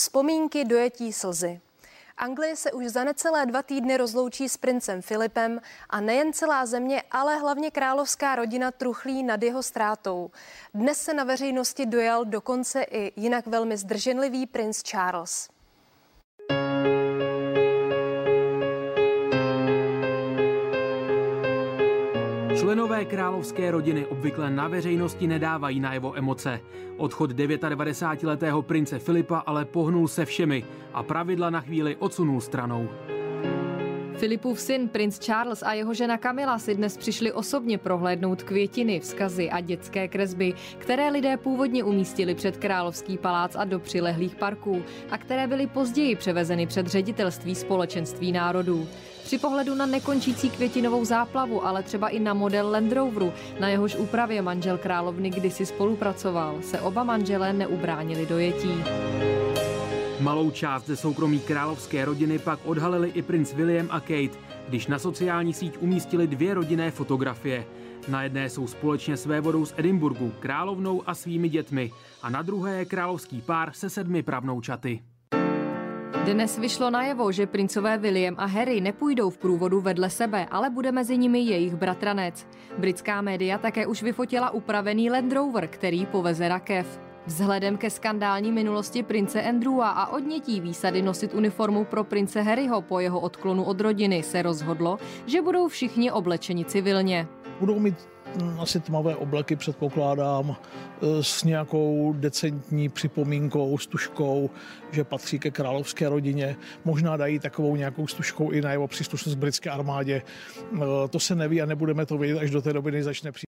Vzpomínky, dojetí, slzy. Anglie se už za necelé dva týdny rozloučí s princem Filipem a nejen celá země, ale hlavně královská rodina truchlí nad jeho ztrátou. Dnes se na veřejnosti dojal dokonce i jinak velmi zdrženlivý princ Charles. Členové královské rodiny obvykle na veřejnosti nedávají na jeho emoce. Odchod 99-letého prince Filipa ale pohnul se všemi a pravidla na chvíli odsunul stranou. Filipův syn, princ Charles a jeho žena Kamila si dnes přišli osobně prohlédnout květiny, vzkazy a dětské kresby, které lidé původně umístili před Královský palác a do přilehlých parků a které byly později převezeny před ředitelství společenství národů. Při pohledu na nekončící květinovou záplavu, ale třeba i na model Land Roveru, na jehož úpravě manžel královny kdysi spolupracoval, se oba manželé neubránili dojetí. Malou část ze soukromí královské rodiny pak odhalili i princ William a Kate, když na sociální síť umístili dvě rodinné fotografie. Na jedné jsou společně s vévodou z Edinburgu, královnou a svými dětmi a na druhé je královský pár se sedmi pravnoučaty. Dnes vyšlo najevo, že princové William a Harry nepůjdou v průvodu vedle sebe, ale bude mezi nimi jejich bratranec. Britská média také už vyfotila upravený Land Rover, který poveze rakev. Vzhledem ke skandální minulosti prince Andrewa a odnětí výsady nosit uniformu pro prince Harryho po jeho odklonu od rodiny se rozhodlo, že budou všichni oblečeni civilně. Budou mít asi tmavé obleky, předpokládám, e, s nějakou decentní připomínkou, stužkou, že patří ke královské rodině. Možná dají takovou nějakou stužkou i na jeho příslušnost britské armádě. E, to se neví a nebudeme to vědět až do té doby, než začne přijít.